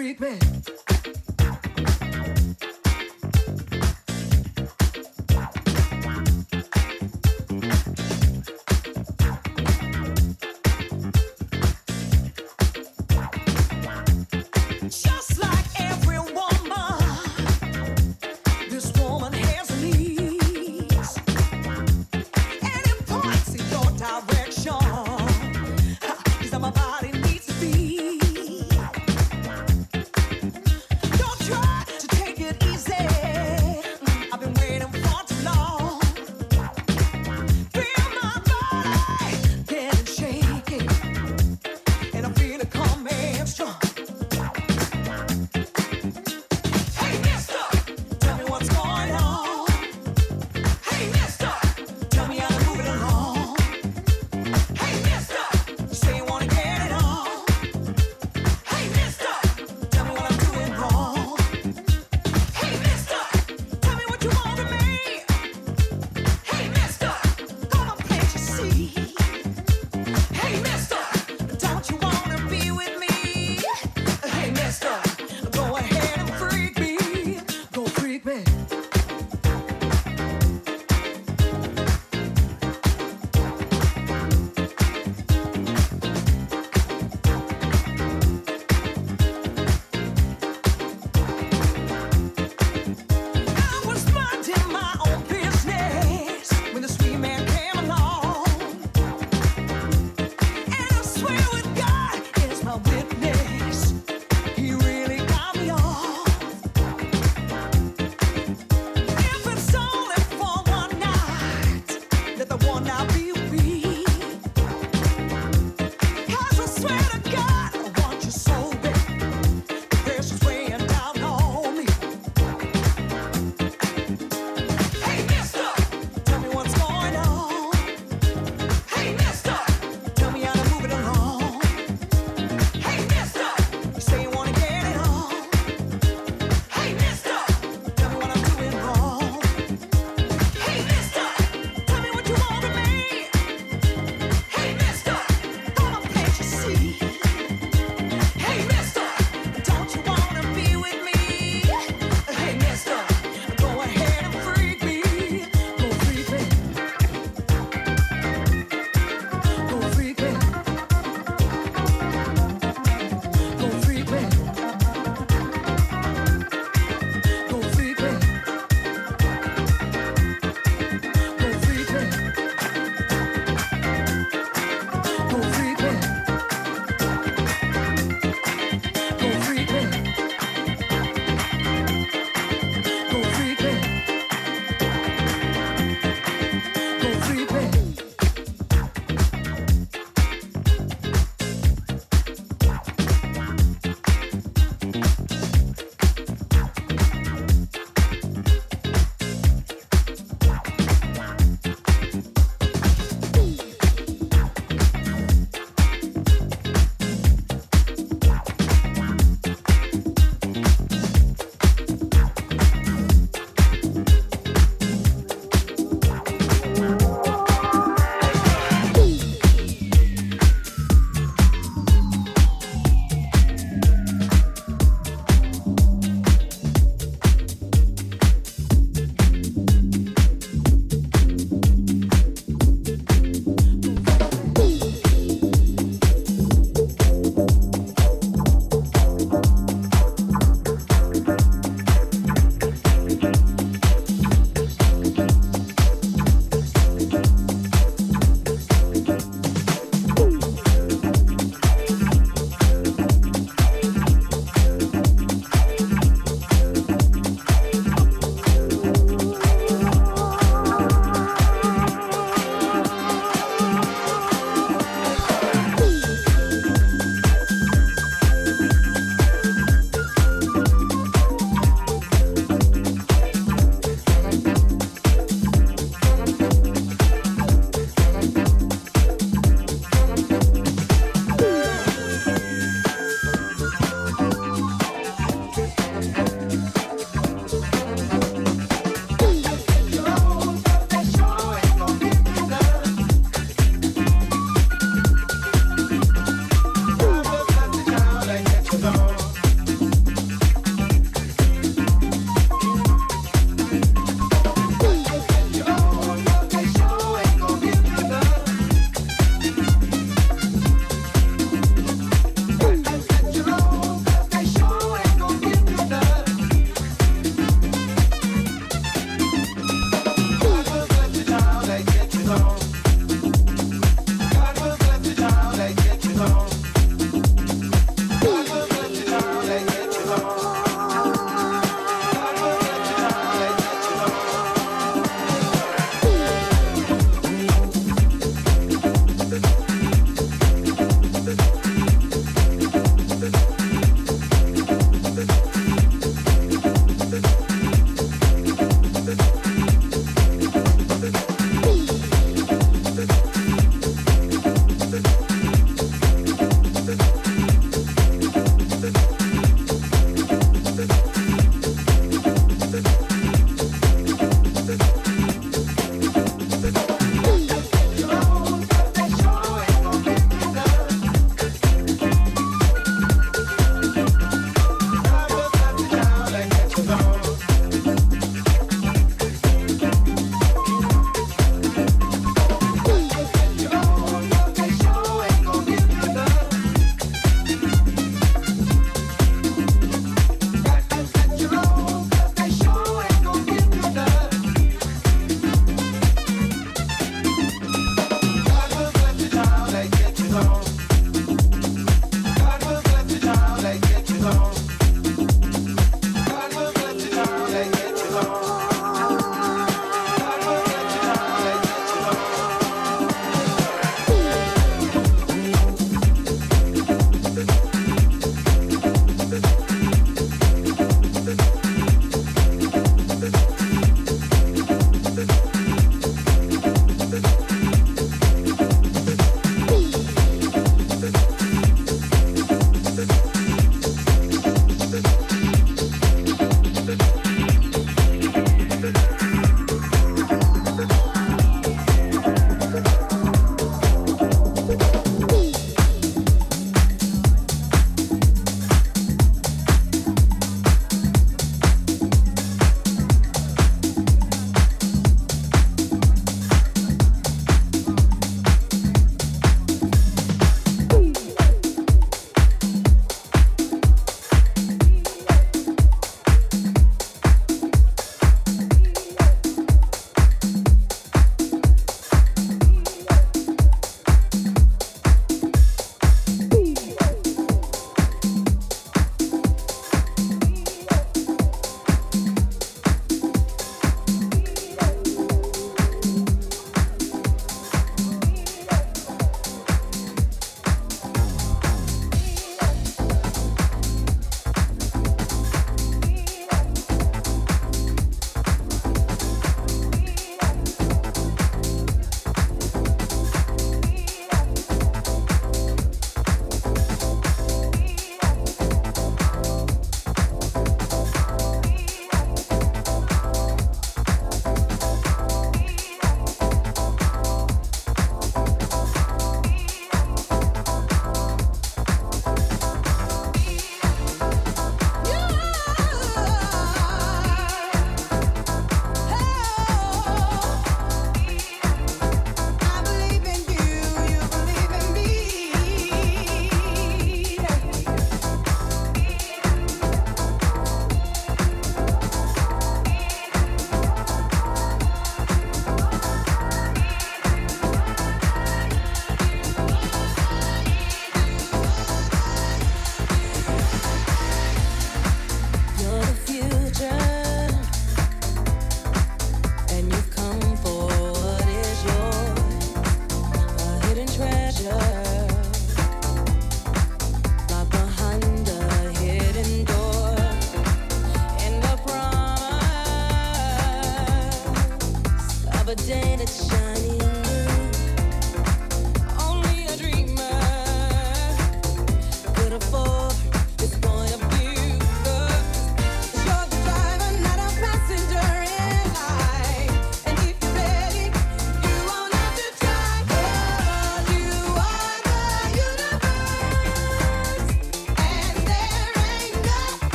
Freak me.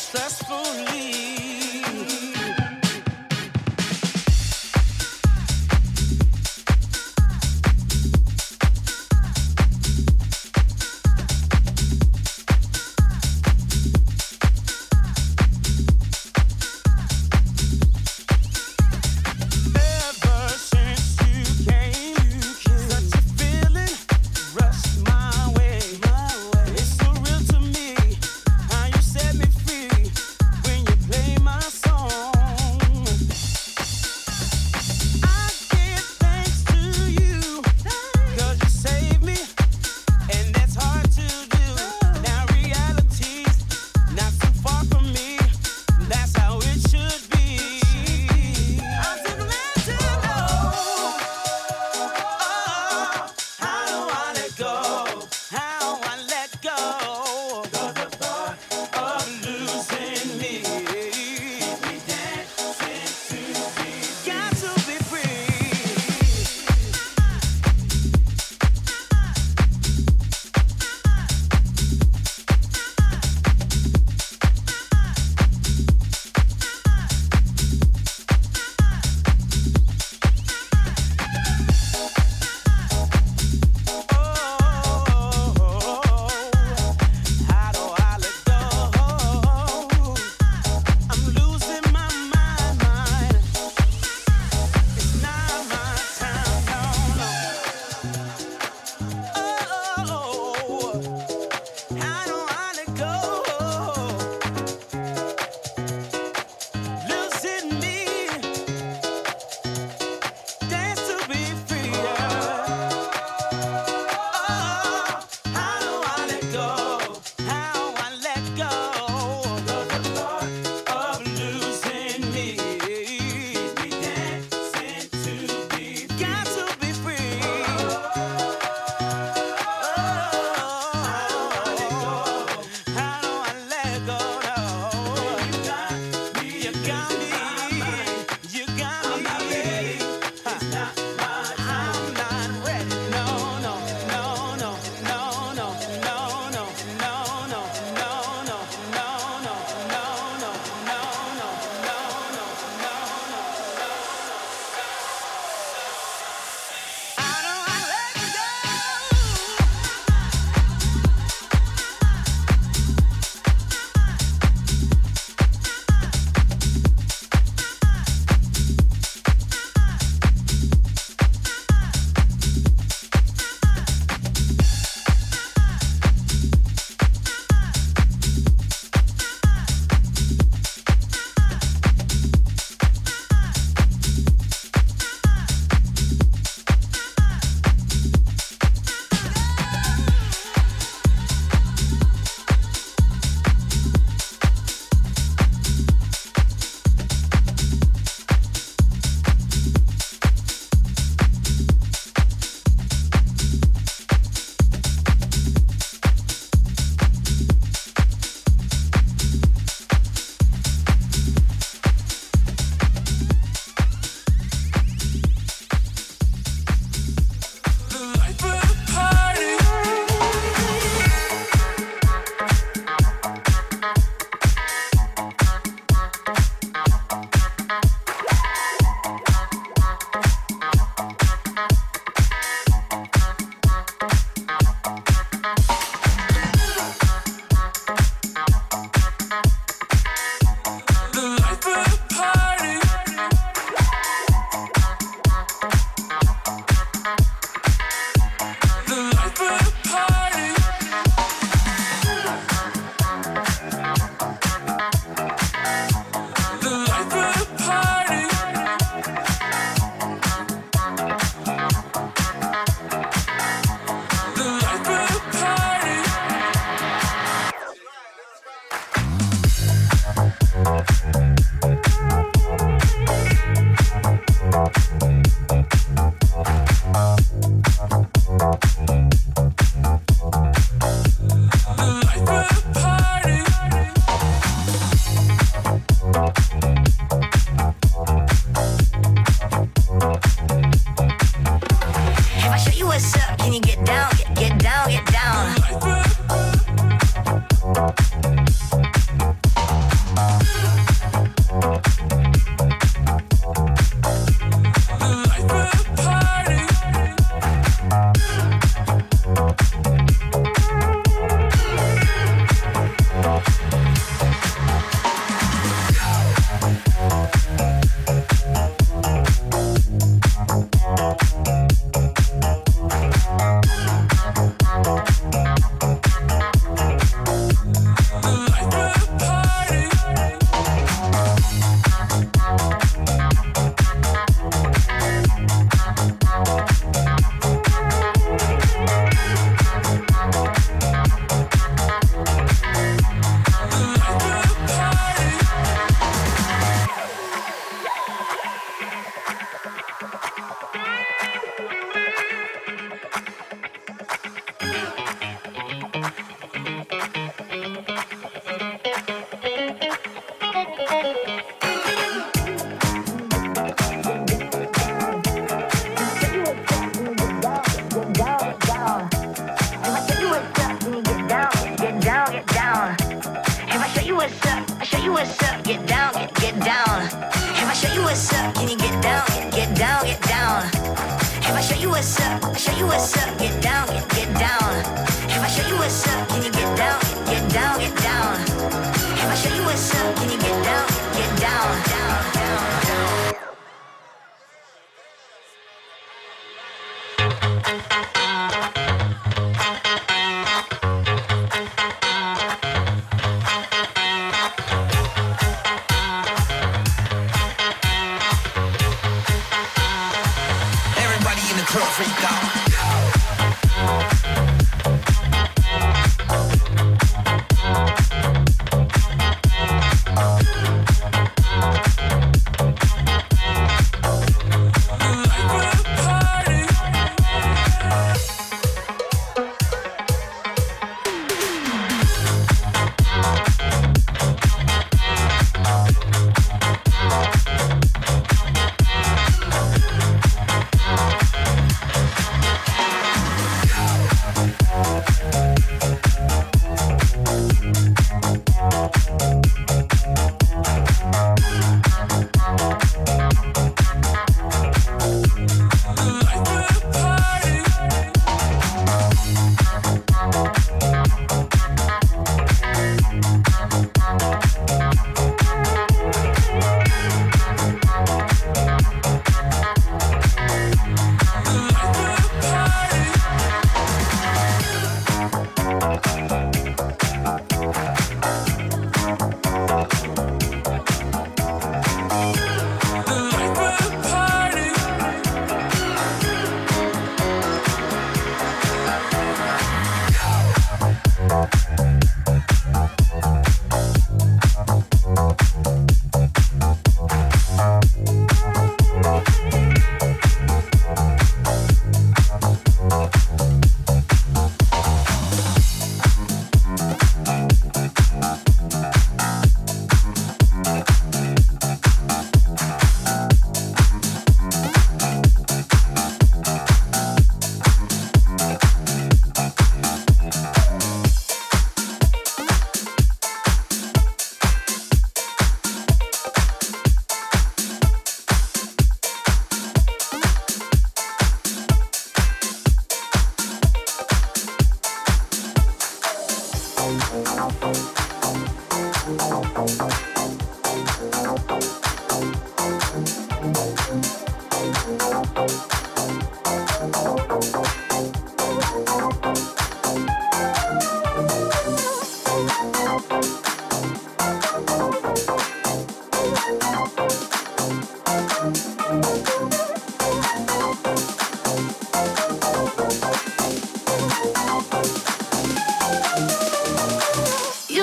successfully.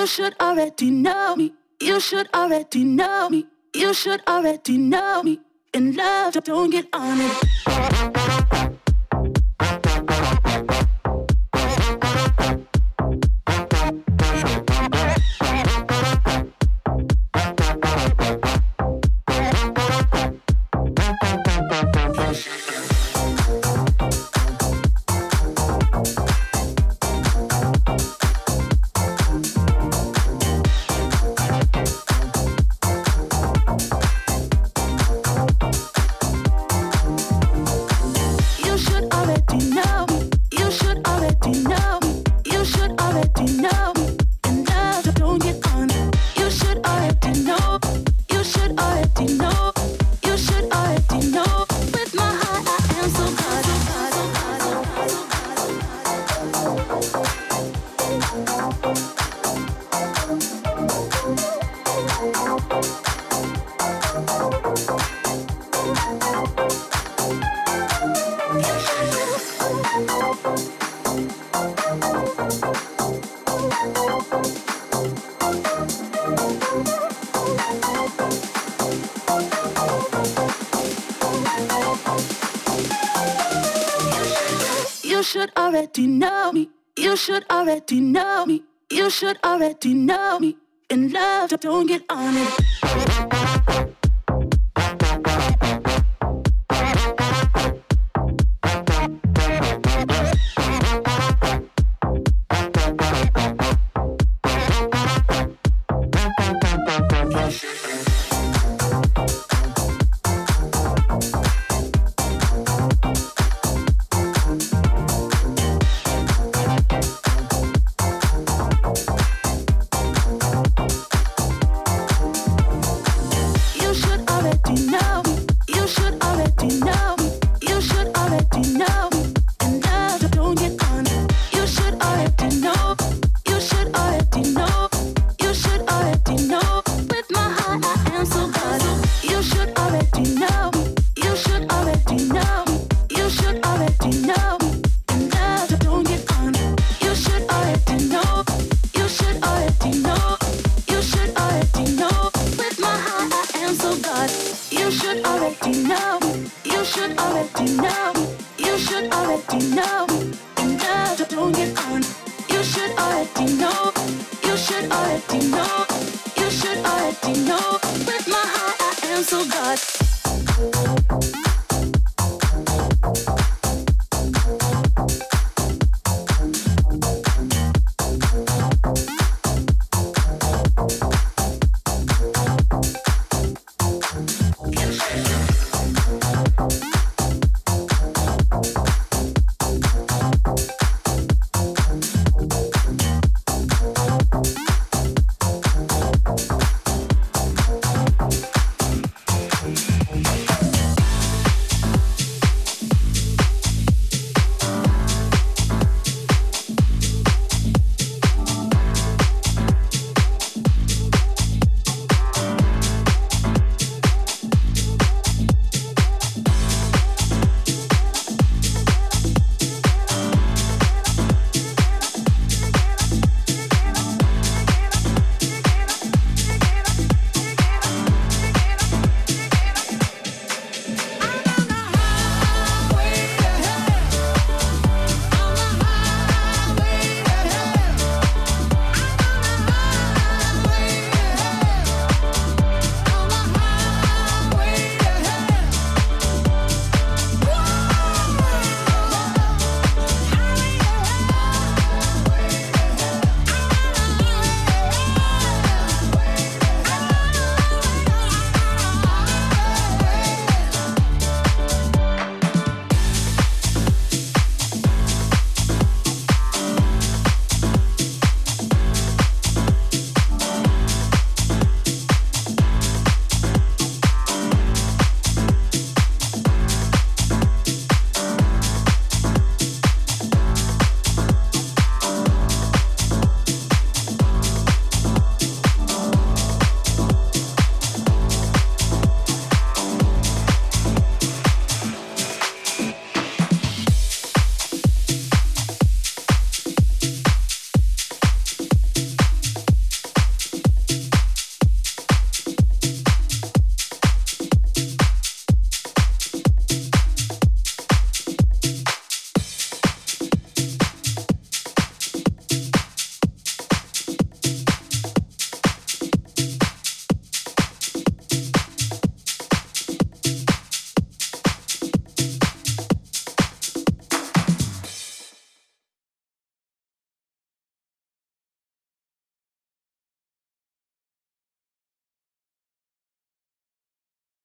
should already know me. You should already know me. You should already know me. In love, don't get on it. already know me. You should already know me. In love, don't get